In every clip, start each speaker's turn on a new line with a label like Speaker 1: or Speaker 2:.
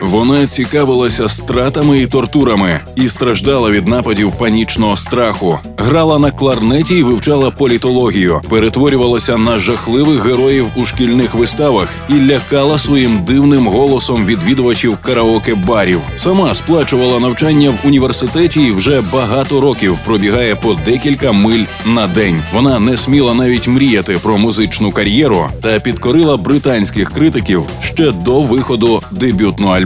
Speaker 1: Вона цікавилася стратами і тортурами і страждала від нападів панічного страху. Грала на кларнеті і вивчала політологію, перетворювалася на жахливих героїв у шкільних виставах і лякала своїм дивним голосом відвідувачів караоке барів. Сама сплачувала навчання в університеті і вже багато років пробігає по декілька миль на день. Вона не сміла навіть мріяти про музичну кар'єру та підкорила британських критиків ще до виходу дебютного альбому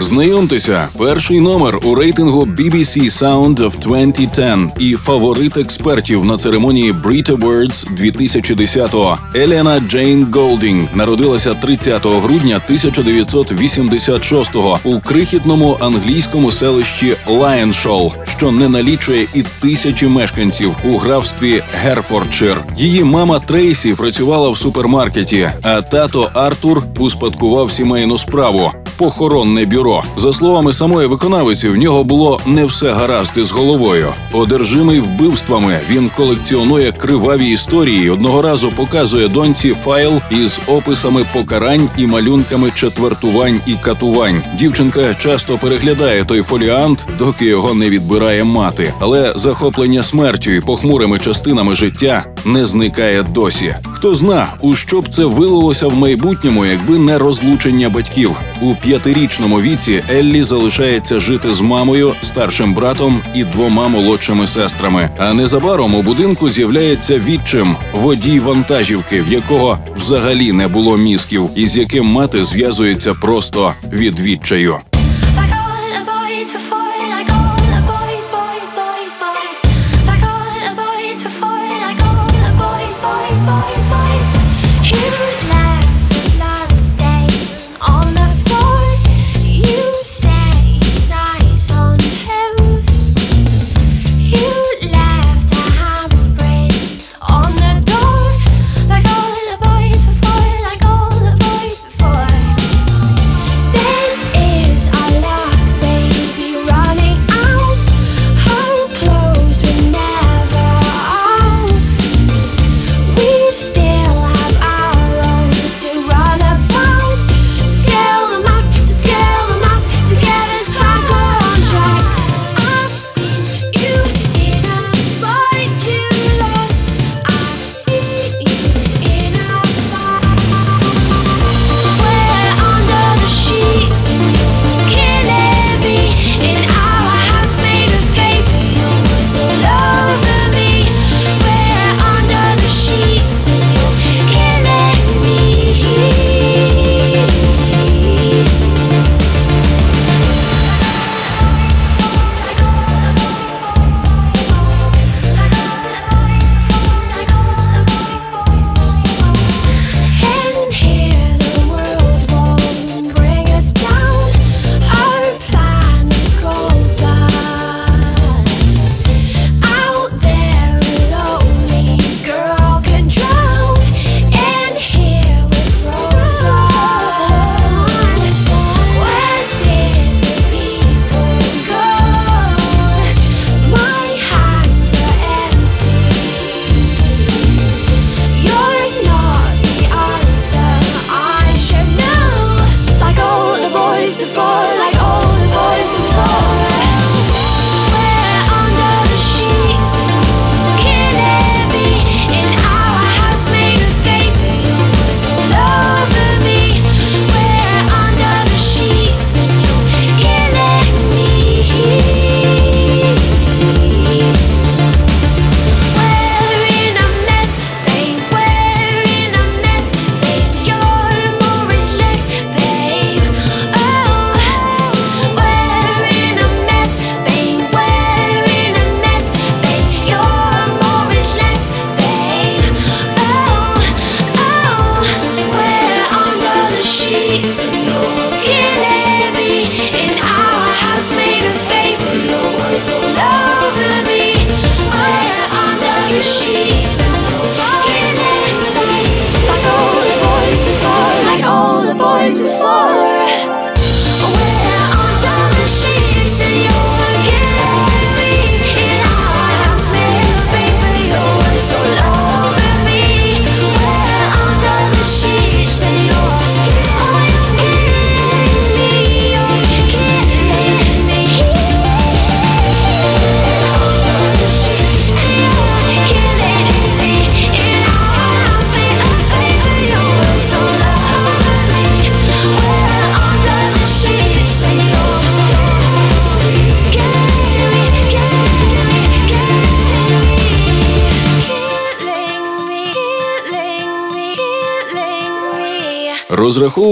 Speaker 1: Знайомтеся, перший номер у рейтингу BBC Sound of 2010 і фаворит експертів на церемонії Brit Awards 2010-го. Елена Джейн Голдінг народилася 30 грудня 1986-го у крихітному англійському селищі Лайоншол, що не налічує і тисячі мешканців у графстві Герфордшир. Її мама Трейсі працювала в супермаркеті, а тато Артур успадкував сімейну справу похоронне бюро. За словами самої виконавиці, в нього було не все гаразд із головою. Одержимий вбивствами він колекціонує криваві історії. Одного разу показує доньці файл із описами покарань і малюнками четвертувань і катувань. Дівчинка часто переглядає той фоліант, доки його не відбирає мати. Але захоплення смертю і похмурими частинами життя не зникає досі. Хто зна, у що б це вилилося в майбутньому, якби не розлучення батьків у п'ятирічному віці. Еллі залишається жити з мамою, старшим братом і двома молодшими сестрами. А незабаром у будинку з'являється відчим водій вантажівки, в якого взагалі не було мізків, і з яким мати зв'язується просто від відчаю.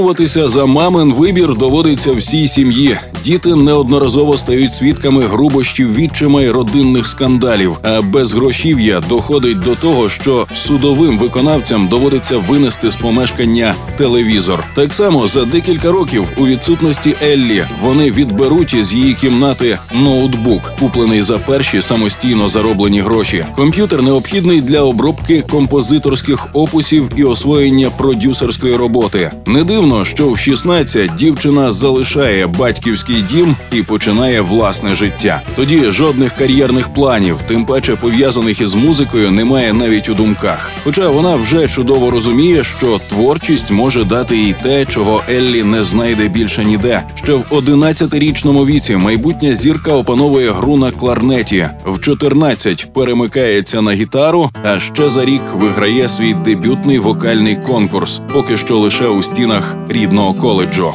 Speaker 1: Розраховуватися за мамин вибір доводиться всій сім'ї. Діти неодноразово стають свідками грубощів відчима й родинних скандалів. А без грошів'я доходить до того, що судовим виконавцям доводиться винести з помешкання телевізор. Так само за декілька років у відсутності Еллі вони відберуть із її кімнати ноутбук, куплений за перші самостійно зароблені гроші. Комп'ютер необхідний для обробки композиторських опусів і освоєння продюсерської роботи. Не дивно, що в 16 дівчина залишає батьківський дім і починає власне життя. Тоді жодних кар'єрних планів, тим паче пов'язаних із музикою, немає навіть у думках. Хоча вона вже чудово розуміє, що творчість може дати їй те, чого Еллі не знайде більше ніде. Ще в 11-річному віці майбутня зірка опановує гру на кларнеті. В 14 перемикається на гітару, а ще за рік виграє свій дебютний вокальний конкурс, поки що лише у стінах рідного коледжу.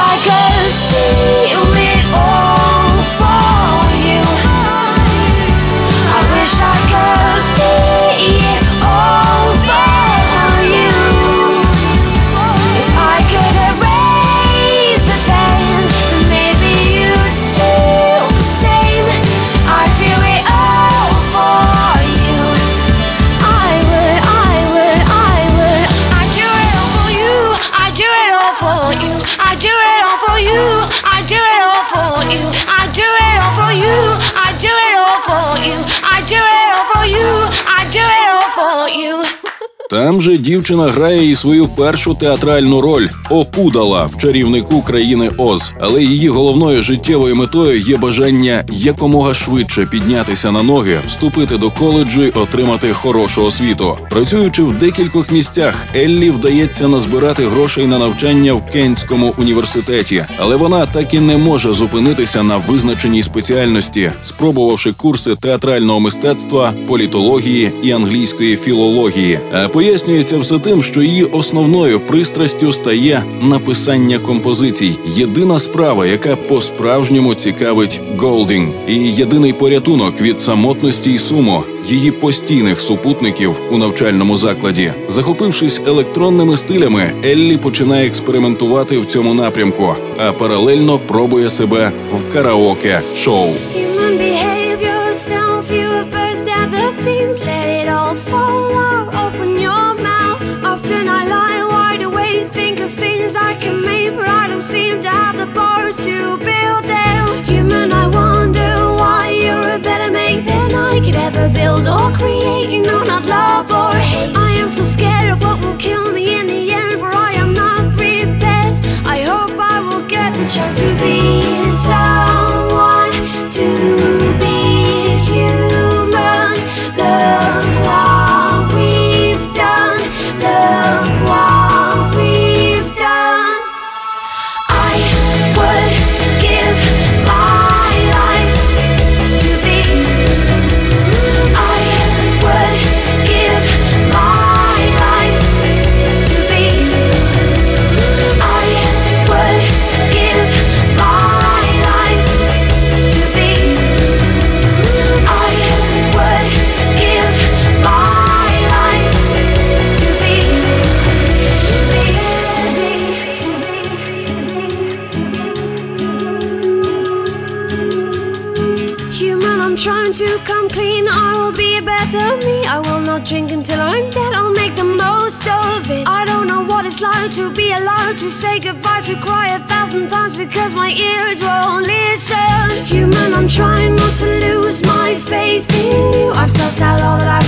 Speaker 2: I could see
Speaker 1: Там же дівчина грає і свою першу театральну роль опудала в чарівнику країни Оз. Але її головною життєвою метою є бажання якомога швидше піднятися на ноги, вступити до коледжу й отримати хорошу освіту. Працюючи в декількох місцях, Еллі вдається назбирати грошей на навчання в Кентському університеті, але вона так і не може зупинитися на визначеній спеціальності, спробувавши курси театрального мистецтва, політології і англійської філології. А Пояснюється все тим, що її основною пристрастю стає написання композицій. Єдина справа, яка по-справжньому цікавить Голдінг, і єдиний порятунок від самотності й суму її постійних супутників у навчальному закладі. Захопившись електронними стилями, Еллі починає експериментувати в цьому напрямку, а паралельно пробує себе в караоке шоу.
Speaker 2: Human behave yourself, you burst at the seams. Let it all fall to build them. Human, I wonder why you're a better mate than I could ever build or create. You know, not love or hate. I am so scared of what will kill me in the end, for I am not prepared. I hope I will get the chance to be someone,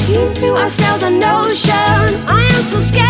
Speaker 2: seen through. Sailed the ocean. I am so scared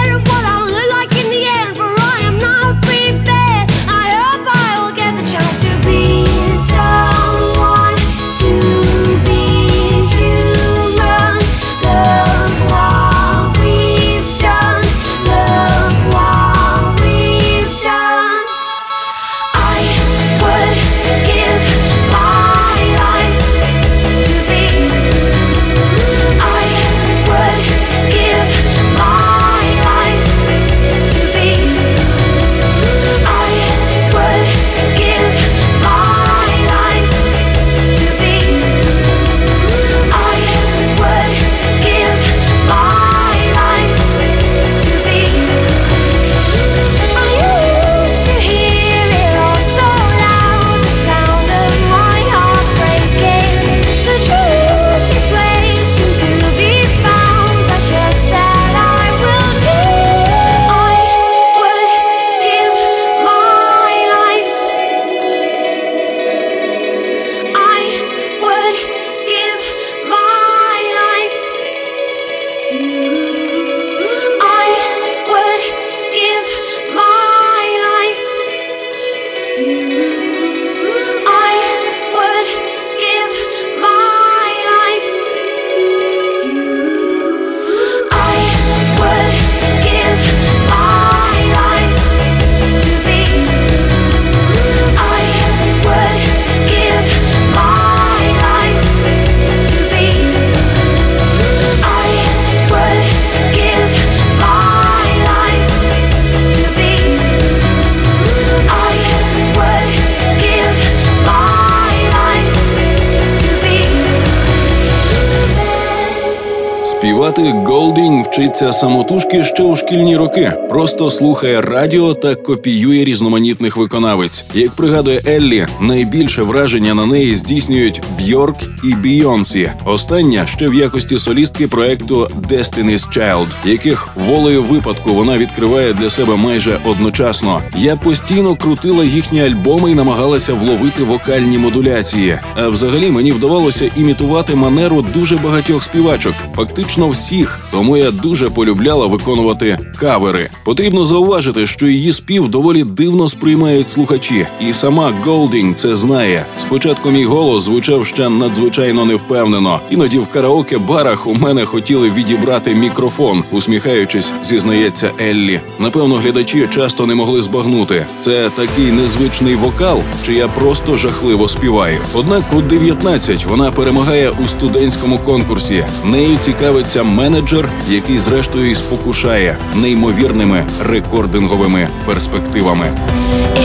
Speaker 1: Співати Голдінг вчиться самотужки ще у шкільні роки. Просто слухає радіо та копіює різноманітних виконавців. Як пригадує Еллі, найбільше враження на неї здійснюють Бьорк і Бійонсі. Остання ще в якості солістки проекту Destiny's Child, яких волею випадку вона відкриває для себе майже одночасно. Я постійно крутила їхні альбоми і намагалася вловити вокальні модуляції. А взагалі мені вдавалося імітувати манеру дуже багатьох співачок, фактично всіх. Тому я дуже полюбляла виконувати кавери. Потрібно зауважити, що її спів доволі дивно сприймають слухачі, і сама Голдінг це знає. Спочатку мій голос звучав ще надзвичайно невпевнено. Іноді в караоке барах у мене хотіли відібрати мікрофон, усміхаючись, зізнається Еллі. Напевно, глядачі часто не могли збагнути. Це такий незвичний вокал, чи я просто жахливо співаю. Однак у 19 вона перемагає у студентському конкурсі. Нею цікавиться менеджер, який зрештою і спокушає неймовірними рекординговими перспективами.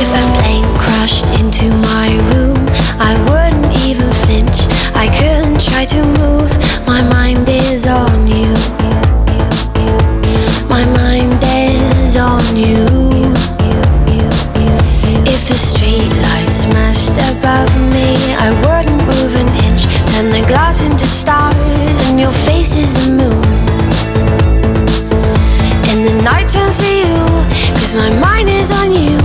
Speaker 2: If a plane crashed into my room, I wouldn't even flinch. I couldn't try to move. My mind is on you. My mind is on you. If the street lights smashed above me, I wouldn't move an inch. Turn the glass into stars, and your face is the moon. And the night turns to you, cause my mind is on you. You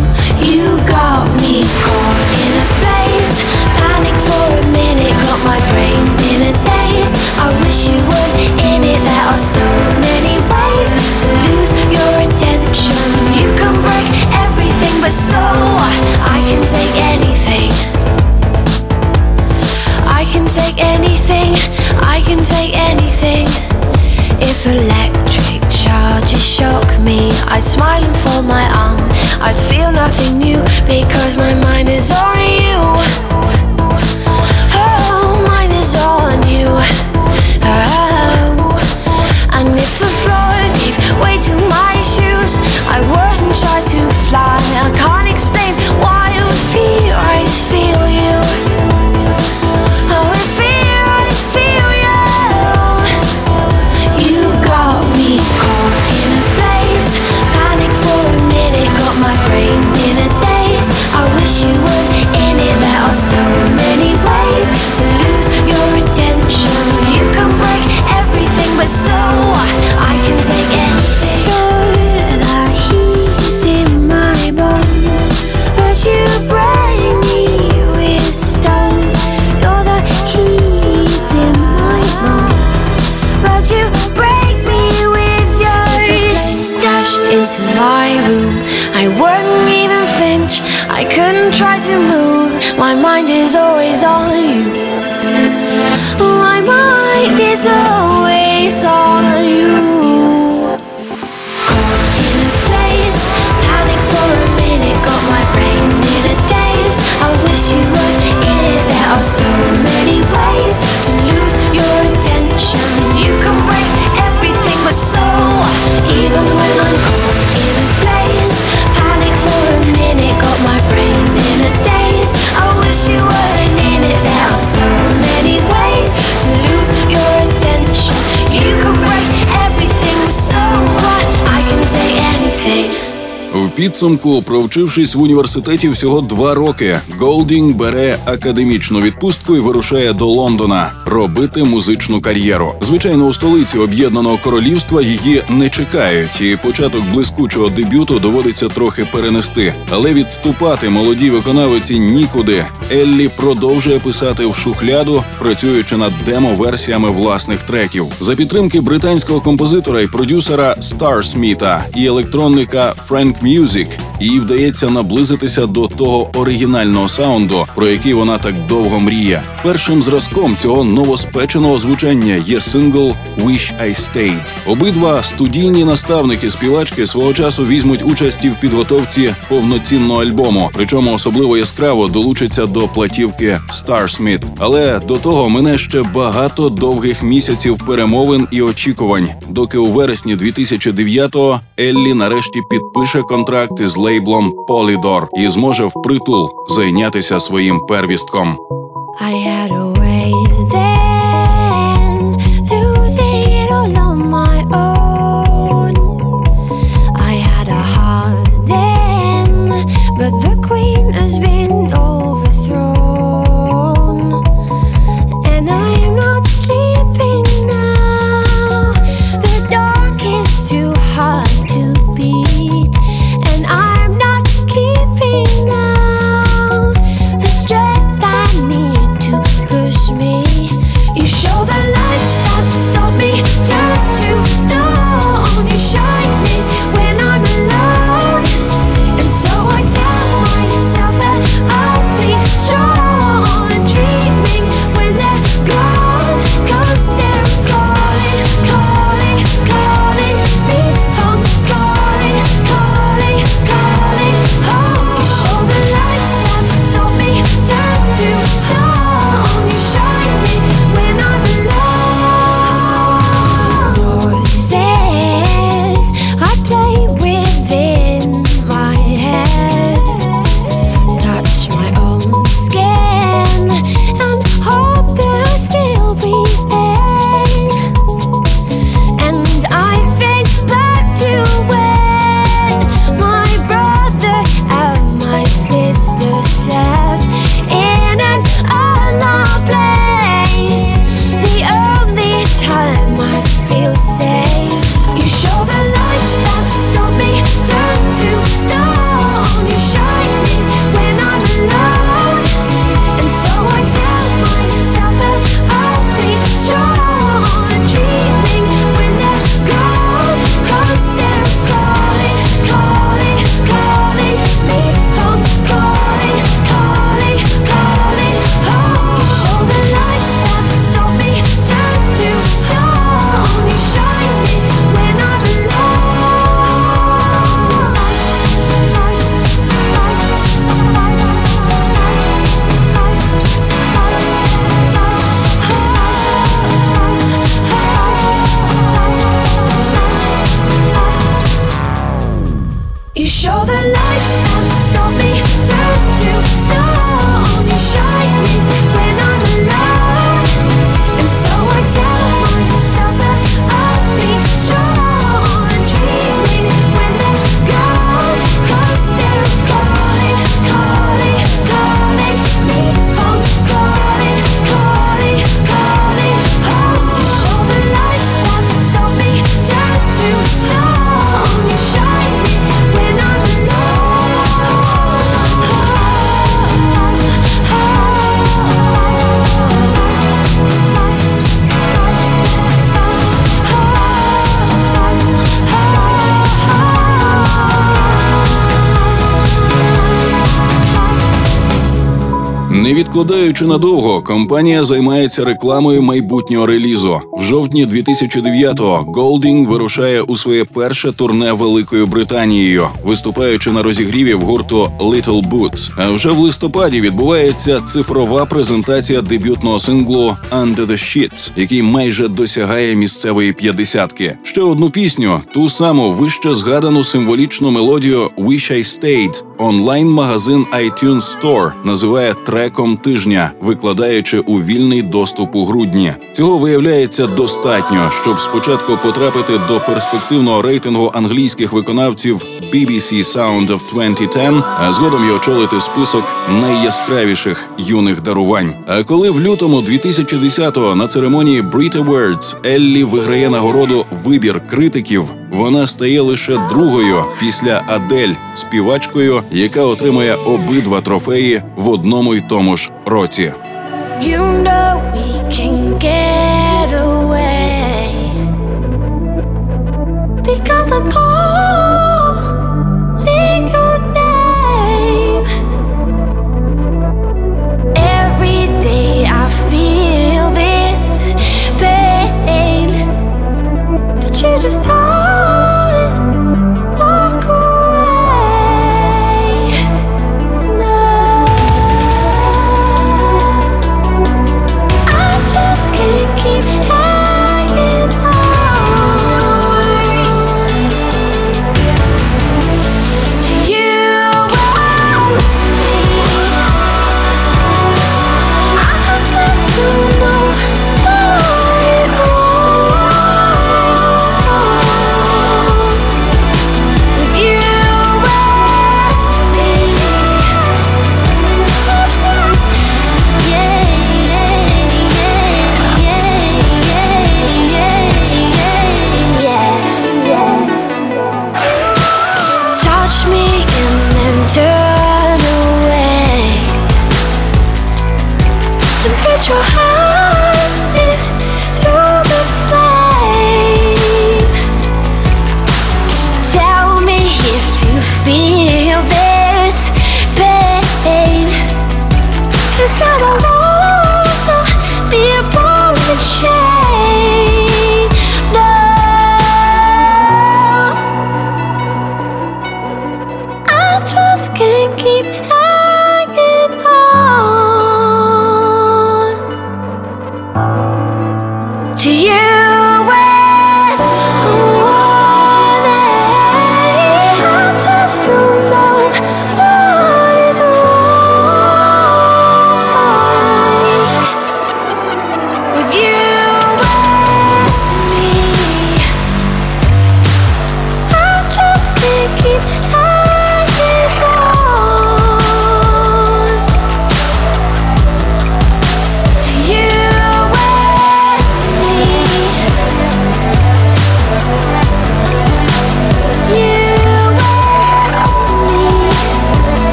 Speaker 1: підсумку, провчившись в університеті всього два роки, Голдінг бере академічну відпустку і вирушає до Лондона робити музичну кар'єру. Звичайно, у столиці Об'єднаного Королівства її не чекають, і початок блискучого дебюту доводиться трохи перенести. Але відступати молодій виконавиці нікуди. Еллі продовжує писати в шухляду, працюючи над демо-версіями власних треків за підтримки британського композитора і продюсера Стар Сміта і електронника Frank Music. Їй вдається наблизитися до того оригінального саунду, про який вона так довго мріє. Першим зразком цього новоспеченого звучання є сингл «Wish I Stayed». Обидва студійні наставники співачки свого часу візьмуть участі в підготовці повноцінного альбому, причому особливо яскраво долучаться до платівки Starsmith. Але до того мине ще багато довгих місяців перемовин і очікувань, доки у вересні 2009-го Еллі нарешті підпише контракт із лейблом Polydor і зможе впритул зайнятися своїм первістком.
Speaker 2: I had a
Speaker 1: відкладаючи надовго, компанія займається рекламою майбутнього релізу. В жовтні 2009-го Golding вирушає у своє перше турне Великою Британією, виступаючи на розігріві в гурту Little Boots. А вже в листопаді відбувається цифрова презентація дебютного синглу Under the Sheets, який майже досягає місцевої п'ятдесятки. Ще одну пісню, ту саму вище згадану символічну мелодію Wish I Stayed, онлайн-магазин iTunes Store називає треком тижня, викладаючи у вільний доступ у грудні. Цього виявляється достатньо, щоб спочатку потрапити до перспективного рейтингу англійських виконавців BBC Sound of 2010, а згодом й очолити список найяскравіших юних дарувань. А коли в лютому 2010-го на церемонії Brit Awards Еллі виграє нагороду Вибір критиків, вона стає лише другою після Адель співачкою, яка отримує обидва трофеї в одному й тому ж році.
Speaker 2: You know we can get away because I'm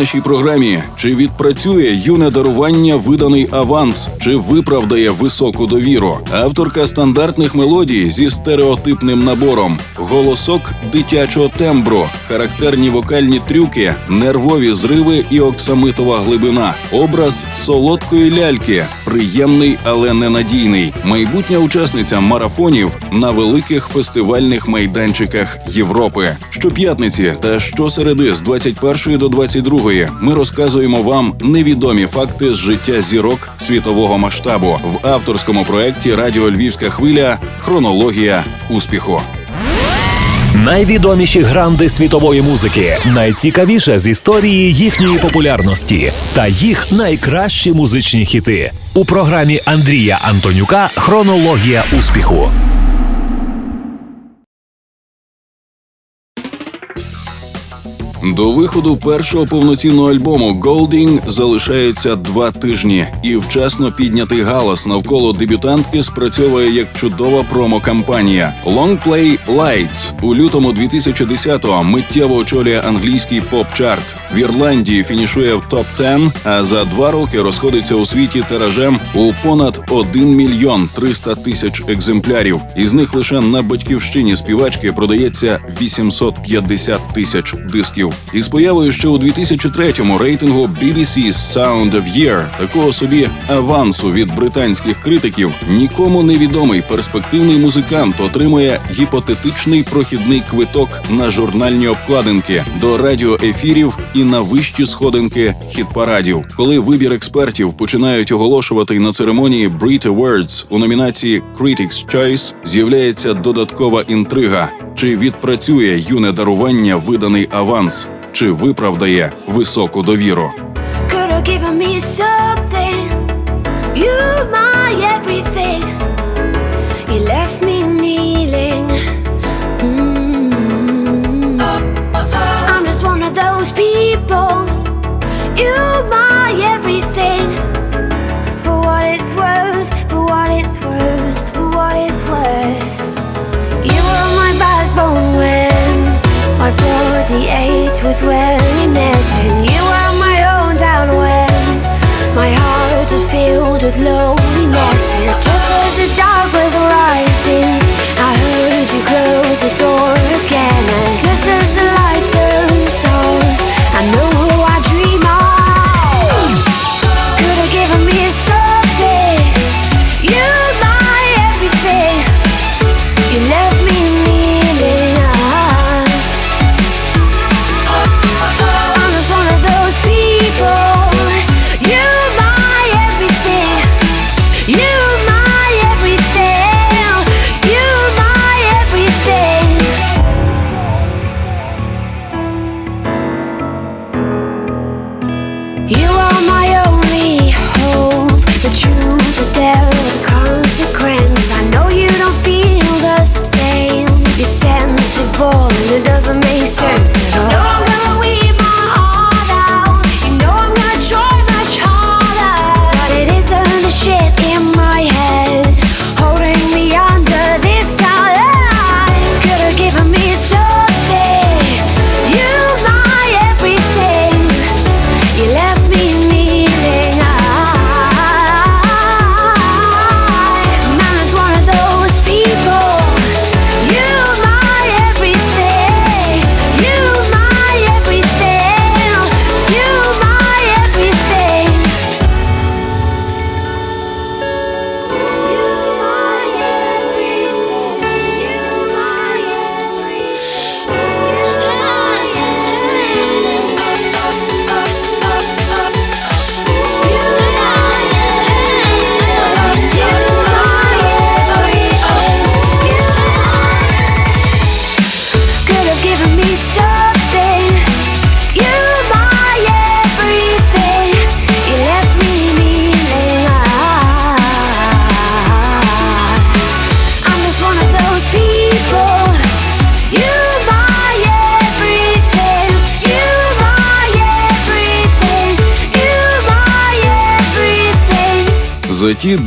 Speaker 1: нашій програмі. Чи відпрацює юне дарування виданий аванс, чи виправдає високу довіру? Авторка стандартних мелодій зі стереотипним набором, голосок дитячого тембру, характерні вокальні трюки, нервові зриви і оксамитова глибина, образ солодкої ляльки, приємний, але ненадійний. Майбутня учасниця марафонів на великих фестивальних майданчиках Європи. Щоп'ятниці та щосереди з 21 до 22 ми розказуємо вам невідомі факти з життя зірок світового масштабу. В авторському проєкті Радіо Львівська хвиля. Хронологія успіху.
Speaker 3: Найвідоміші гранди світової музики, найцікавіше з історії їхньої популярності та їх найкращі музичні хіти. У програмі Андрія Антонюка Хронологія успіху.
Speaker 1: До виходу першого повноцінного альбому Golding залишаються два тижні, і вчасно піднятий галас навколо дебютантки спрацьовує як чудова промо-кампанія. Long Play Lights у лютому 2010-го миттєво очолює англійський поп-чарт. В Ірландії фінішує в топ 10 а за два роки розходиться у світі тиражем у понад 1 мільйон 300 тисяч екземплярів. Із них лише на батьківщині співачки продається 850 тисяч дисків. Із появою ще у 2003-му рейтингу BBC Sound of Year такого собі авансу від британських критиків нікому невідомий перспективний музикант отримує гіпотетичний прохідний квиток на журнальні обкладинки до радіоефірів і на вищі сходинки хіт-парадів. Коли вибір експертів починають оголошувати на церемонії Brit Awards у номінації Critics' Choice, з'являється додаткова інтрига: чи відпрацює юне дарування виданий аванс, чи виправдає високу довіру.
Speaker 2: Mm. Those people. You, my everything. My when my body ached with weariness, and you were my own down when my heart was filled with loneliness. And just as the dark was rising, I heard you close the door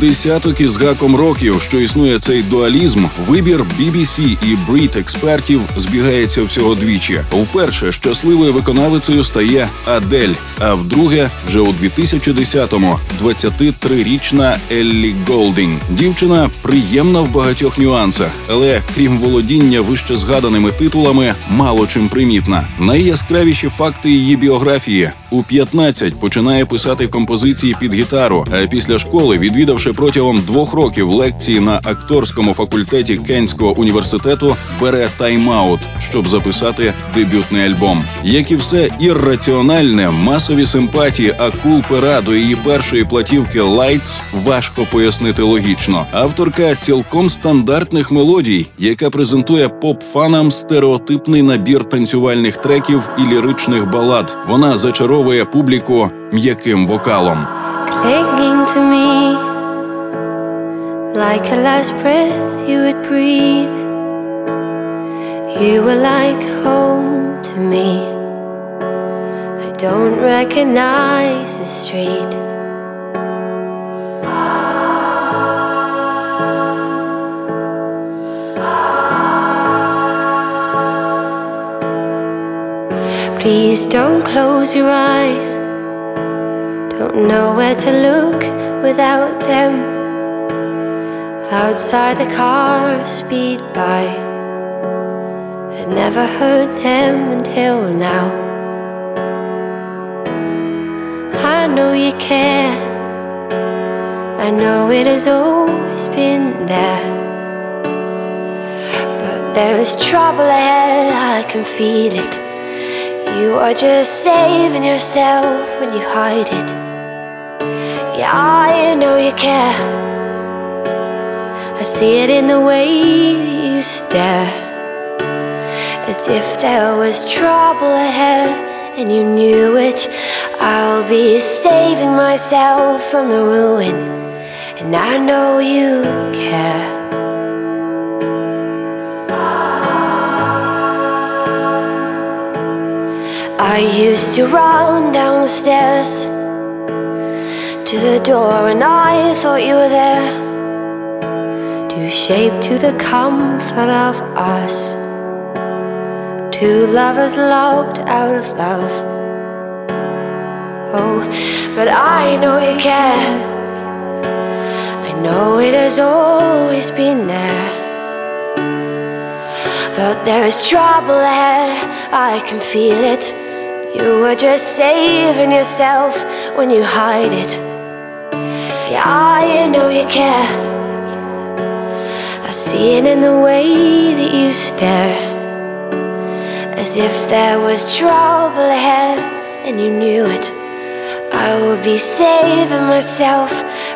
Speaker 1: десяток із гаком років, що існує цей дуалізм, вибір BBC і Brit експертів збігається всього двічі. Вперше щасливою виконавицею стає Адель, а вдруге, вже у 2010-му 23-річна Еллі Голдінг. Дівчина приємна в багатьох нюансах, але крім володіння вище згаданими титулами, мало чим примітна. Найяскравіші факти її біографії У 15 починає писати композиції під гітару. А після школи, відвідавши протягом двох років лекції на акторському факультеті Кенського університету, бере тайм-аут, щоб записати дебютний альбом. Як і все ірраціональне, масові симпатії акул пера до її першої платівки «Lights» важко пояснити логічно. Авторка цілком стандартних мелодій, яка презентує поп-фанам стереотипний набір танцювальних треків і ліричних балад. Вона зачаровує публіку м'яким вокалом.
Speaker 2: clinging to me like a last breath you would breathe. You were like home to me. I don't recognize the street. Please don't close your eyes. Don't know where to look without them. Outside the cars speed by. I'd never heard them until now. I know you care. I know it has always been there. But there's trouble ahead, I can feel it. You are just saving yourself when you hide it. Yeah, I know you care. I see it in the way you stare. As if there was trouble ahead and you knew it. I'll be saving myself from the ruin, and I know you care. I used to run down the stairs to the door, and I thought you were there to shape to the comfort of us. Two lovers locked out of love. Oh, but I know you care. I know it has always been there. But there's trouble ahead, I can feel it. You were just saving yourself when you hide it. Yeah, I know you care. I see it in the way that you stare. As if there was trouble ahead and you knew it. I will be saving myself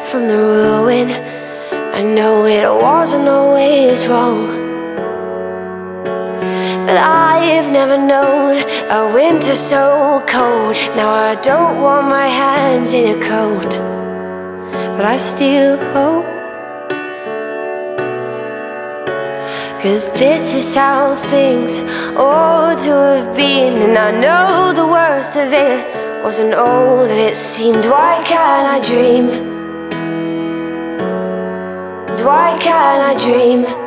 Speaker 2: from the ruin. I know it wasn't always wrong. But I've never known a winter so cold. Now I don't want my hands in a coat, but I still hope. Cause this is how things ought to have been, and I know the worst of it wasn't all that it seemed. Why can't I dream? Why can't I dream?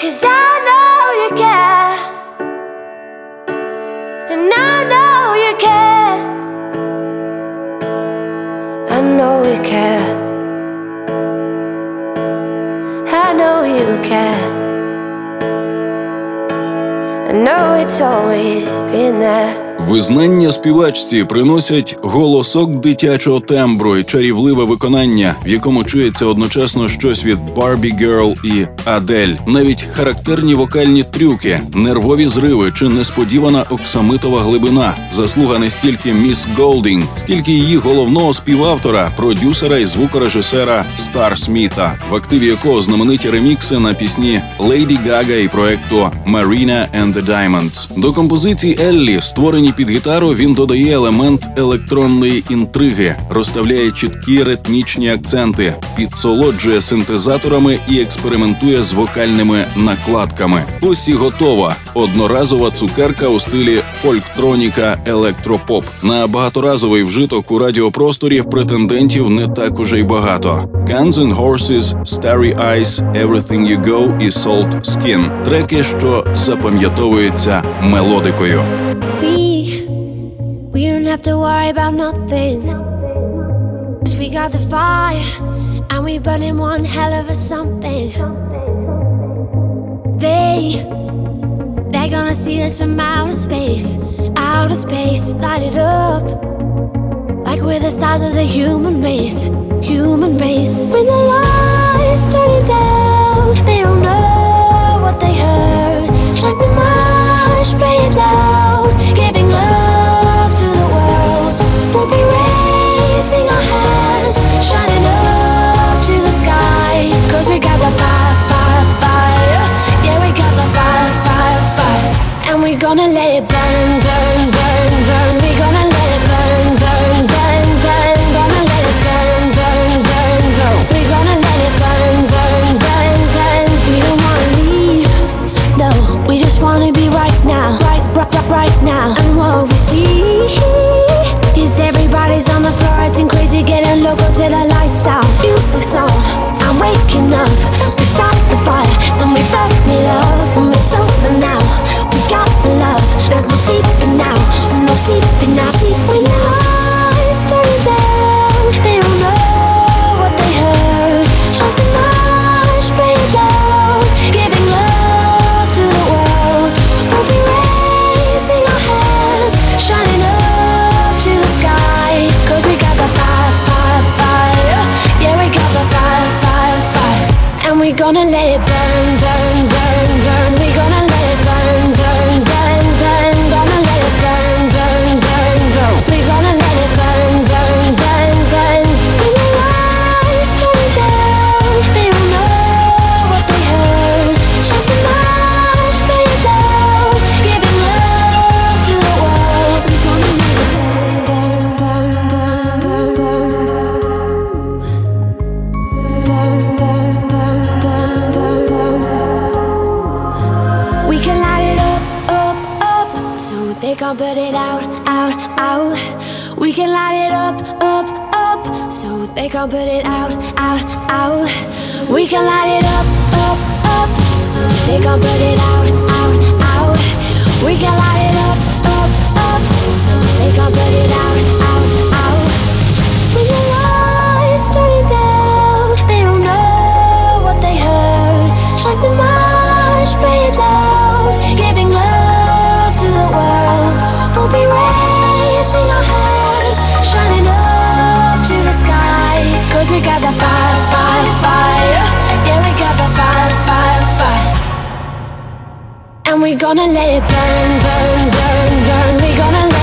Speaker 2: Cause I know you care. And I know you care. I know you care. I know you care. I know it's always been there.
Speaker 1: Визнання співачці приносять голосок дитячого тембру і чарівливе виконання, в якому чується одночасно щось від Barbie Girl і Адель, навіть характерні вокальні трюки, нервові зриви чи несподівана оксамитова глибина. Заслуга не стільки міс Голдінг, скільки її головного співавтора, продюсера і звукорежисера Старсміта, в активі якого знамениті ремікси на пісні Лейді Гага і проекту Marina and the Diamonds. До композицій Еллі, створені під гітару, він додає елемент електронної інтриги, розставляє чіткі ритмічні акценти, підсолоджує синтезаторами і експериментує з вокальними накладками. Ось і готова одноразова цукерка у стилі фольктроніка електропоп. На багаторазовий вжиток у радіопросторі претендентів не так уже й багато. Guns and Horses, Starry Eyed, Every Time You Go і Salt Skin – треки, що запам'ятовуються мелодикою.
Speaker 2: Have to worry about nothing. 'Cause we got the fire, and we burning one hell of a something. They, they're gonna see us from outer space. outer space, light it up. Like we're the stars of the human race, human race. When the lights turning down, they don't know what they heard. Strike the march, play it loud, gonna let it burn, burn, burn, burn. We gonna let it burn, burn, burn, burn. Gonna let it burn, burn, burn, burn. We gonna let it burn, burn, burn, burn. We don't wanna leave, no. We just wanna be right now, right, right, right, now. And what we see is everybody's on the floor acting crazy, getting loco till the lights out. Music's on, I'm waking up. Can't put it out, out, out. We can light it up, up, up, so they can't put it out, out, out. We can light it up, up, up, so they can't put it out, out, out. When the lights turning down, they don't know what they heard. Strike the march, play it loud, we got the fire, fire, fire. Yeah, we got the fire, fire, fire. And we gonna let it burn, burn, burn, burn. We gonna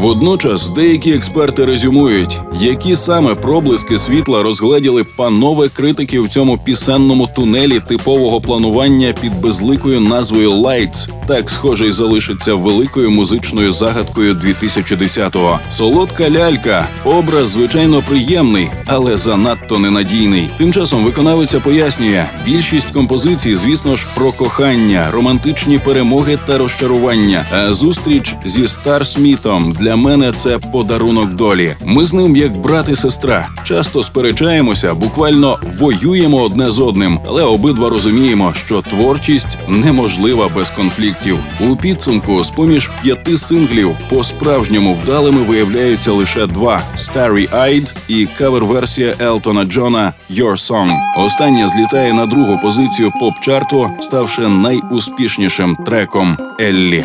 Speaker 1: Водночас деякі експерти резюмують, які саме проблиски світла розгледіли панове критики в цьому пісенному тунелі типового планування під безликою назвою Lights. Так схоже залишиться великою музичною загадкою 2010-го. Солодка лялька, образ звичайно приємний, але занадто ненадійний. Тим часом виконавиця пояснює, більшість композицій, звісно ж, про кохання, романтичні перемоги та розчарування. А зустріч зі Стар Смітом для мене це подарунок долі. Ми з ним як брат і сестра. Часто сперечаємося, буквально воюємо одне з одним, але обидва розуміємо, що творчість неможлива без конфліктів. У підсумку, з поміж п'яти синглів, по справжньому вдалими виявляються лише два: Starry Eyed і кавер-версія Елтона Джона «Your Song». Остання злітає на другу позицію поп-чарту, ставши найуспішнішим треком Еллі.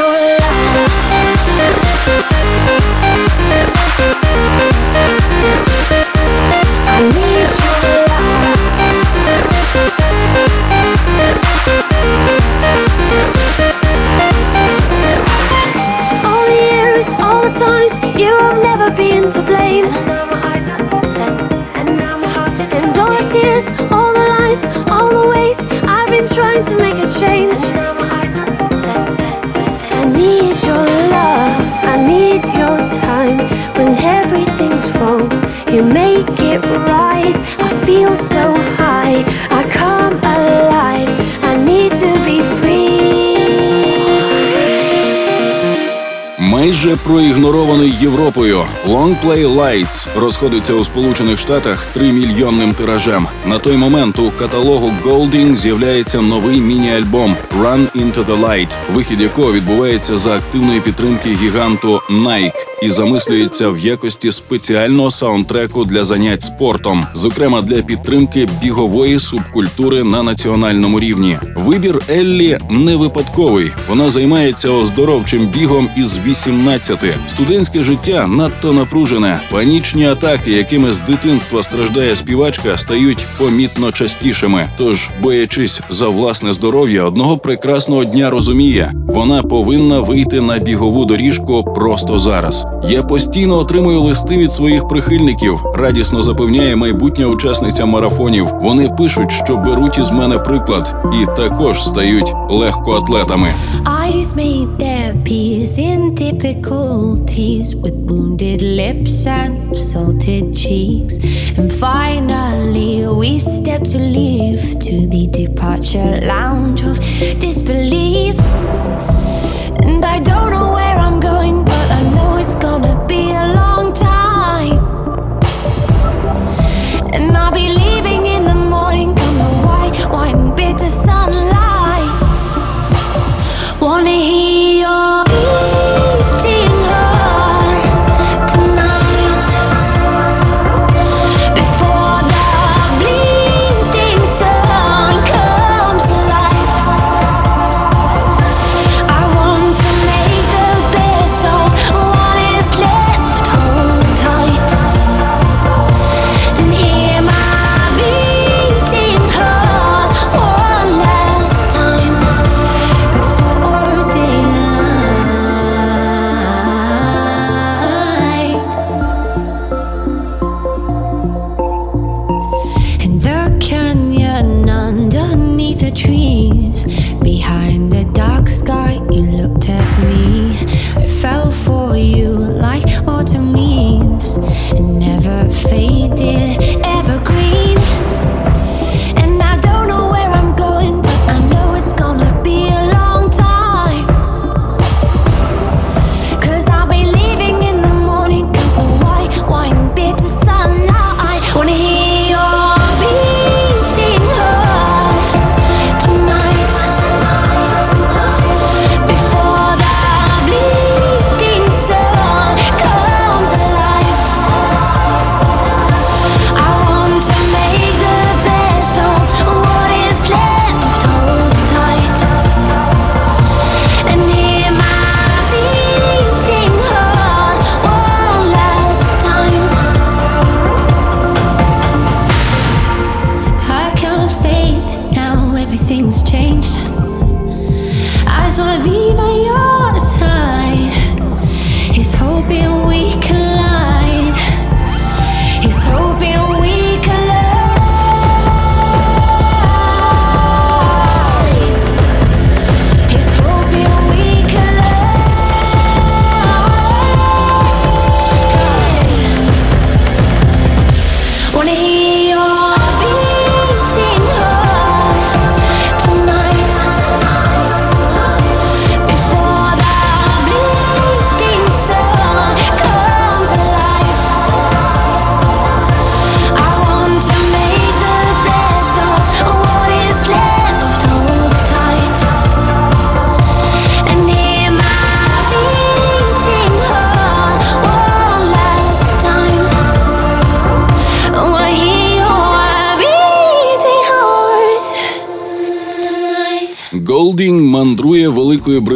Speaker 1: Майже проігнорований Європою. Long Play Lights розходиться у Сполучених Штатах тримільйонним тиражем. На той момент у каталогу Golding з'являється новий міні-альбом Run Into the Light, вихід якого відбувається за активної підтримки гіганту Nike і замислюється в якості спеціального саундтреку для занять спортом, зокрема для підтримки бігової субкультури на національному рівні. Вибір Еллі не випадковий. Вона займається оздоровчим бігом із 18. Студентське життя надто напружене. Панічні атаки, якими з дитинства страждає співачка, стають помітно частішими. Тож, боячись за власне здоров'я, одного прекрасного дня розуміє, вона повинна вийти на бігову доріжку просто зараз. Я постійно отримую листи від своїх прихильників. Радісно запевняє майбутня учасниця марафонів. Вони пишуть, що беруть із мене приклад, і також стають легкоатлетами.
Speaker 2: Eyes made their peace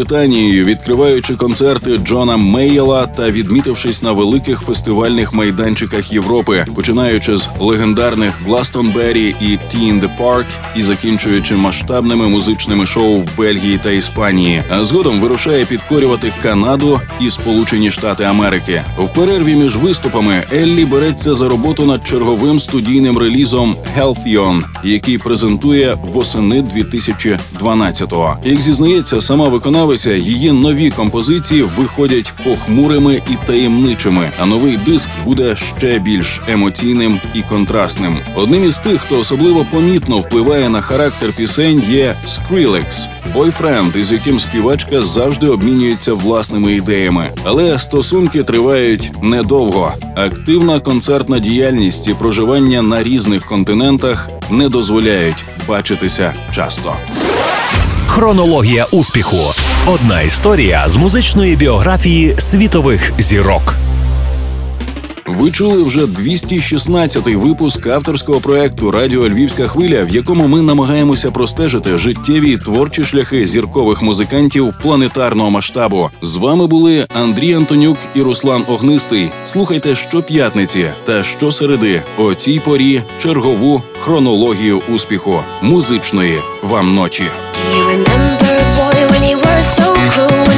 Speaker 1: Британією, відкриваючи концерти Джона Мейєла та відмітившись на великих фестивальних майданчиках Європи, починаючи з легендарних Гластонбері і Tea in the Park і закінчуючи масштабними музичними шоу в Бельгії та Іспанії. А згодом вирушає підкорювати Канаду і Сполучені Штати Америки. В перерві між виступами Еллі береться за роботу над черговим студійним релізом Healthion, який презентує восени 2012-го. Як зізнається сама виконавиця, її нові композиції виходять похмурими і таємничими, а новий диск буде ще більш емоційним і контрастним. Одним із тих, хто особливо помітно впливає на характер пісень, є Skrillex, бойфренд, із яким співачка завжди обмінюється власними ідеями. Але стосунки тривають недовго. Активна концертна діяльність і проживання на різних континентах не дозволяють бачитися часто.
Speaker 3: Хронологія успіху. Одна історія з музичної біографії світових зірок.
Speaker 1: Ви чули вже 216-й випуск авторського проекту Радіо Львівська хвиля, в якому ми намагаємося простежити життєві і творчі шляхи зіркових музикантів планетарного масштабу. З вами були Андрій Антонюк і Руслан Огнистий. Слухайте щоп'ятниці та щосереди о цій порі чергову хронологію успіху музичної вам ночі.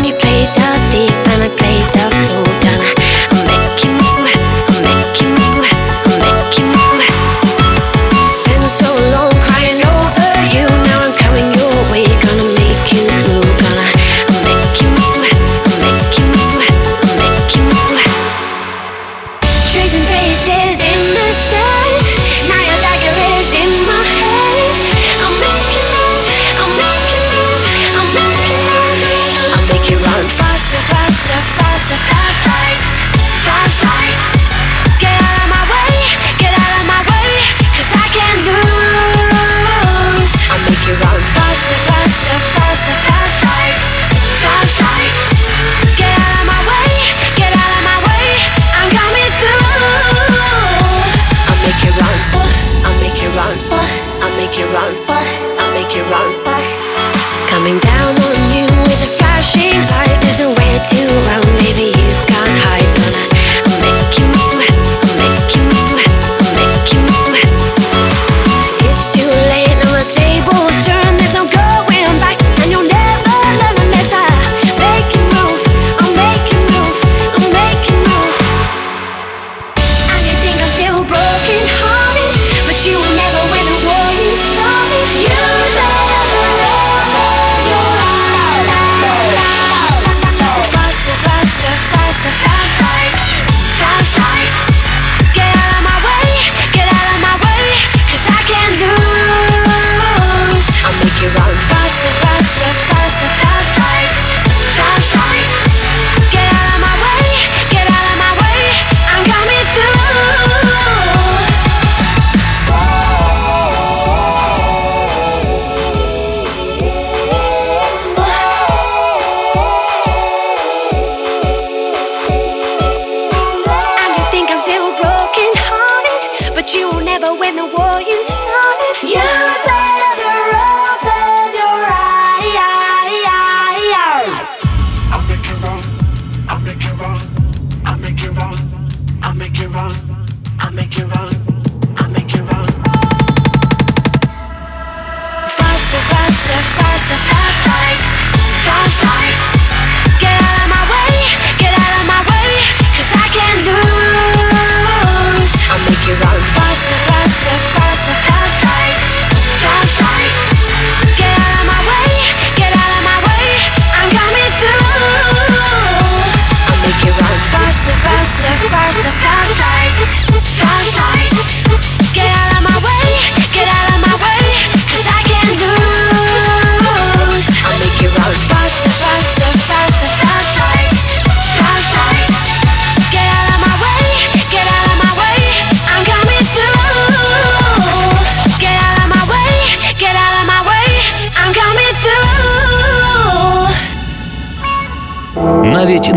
Speaker 2: You played the thief and I played the fool? when the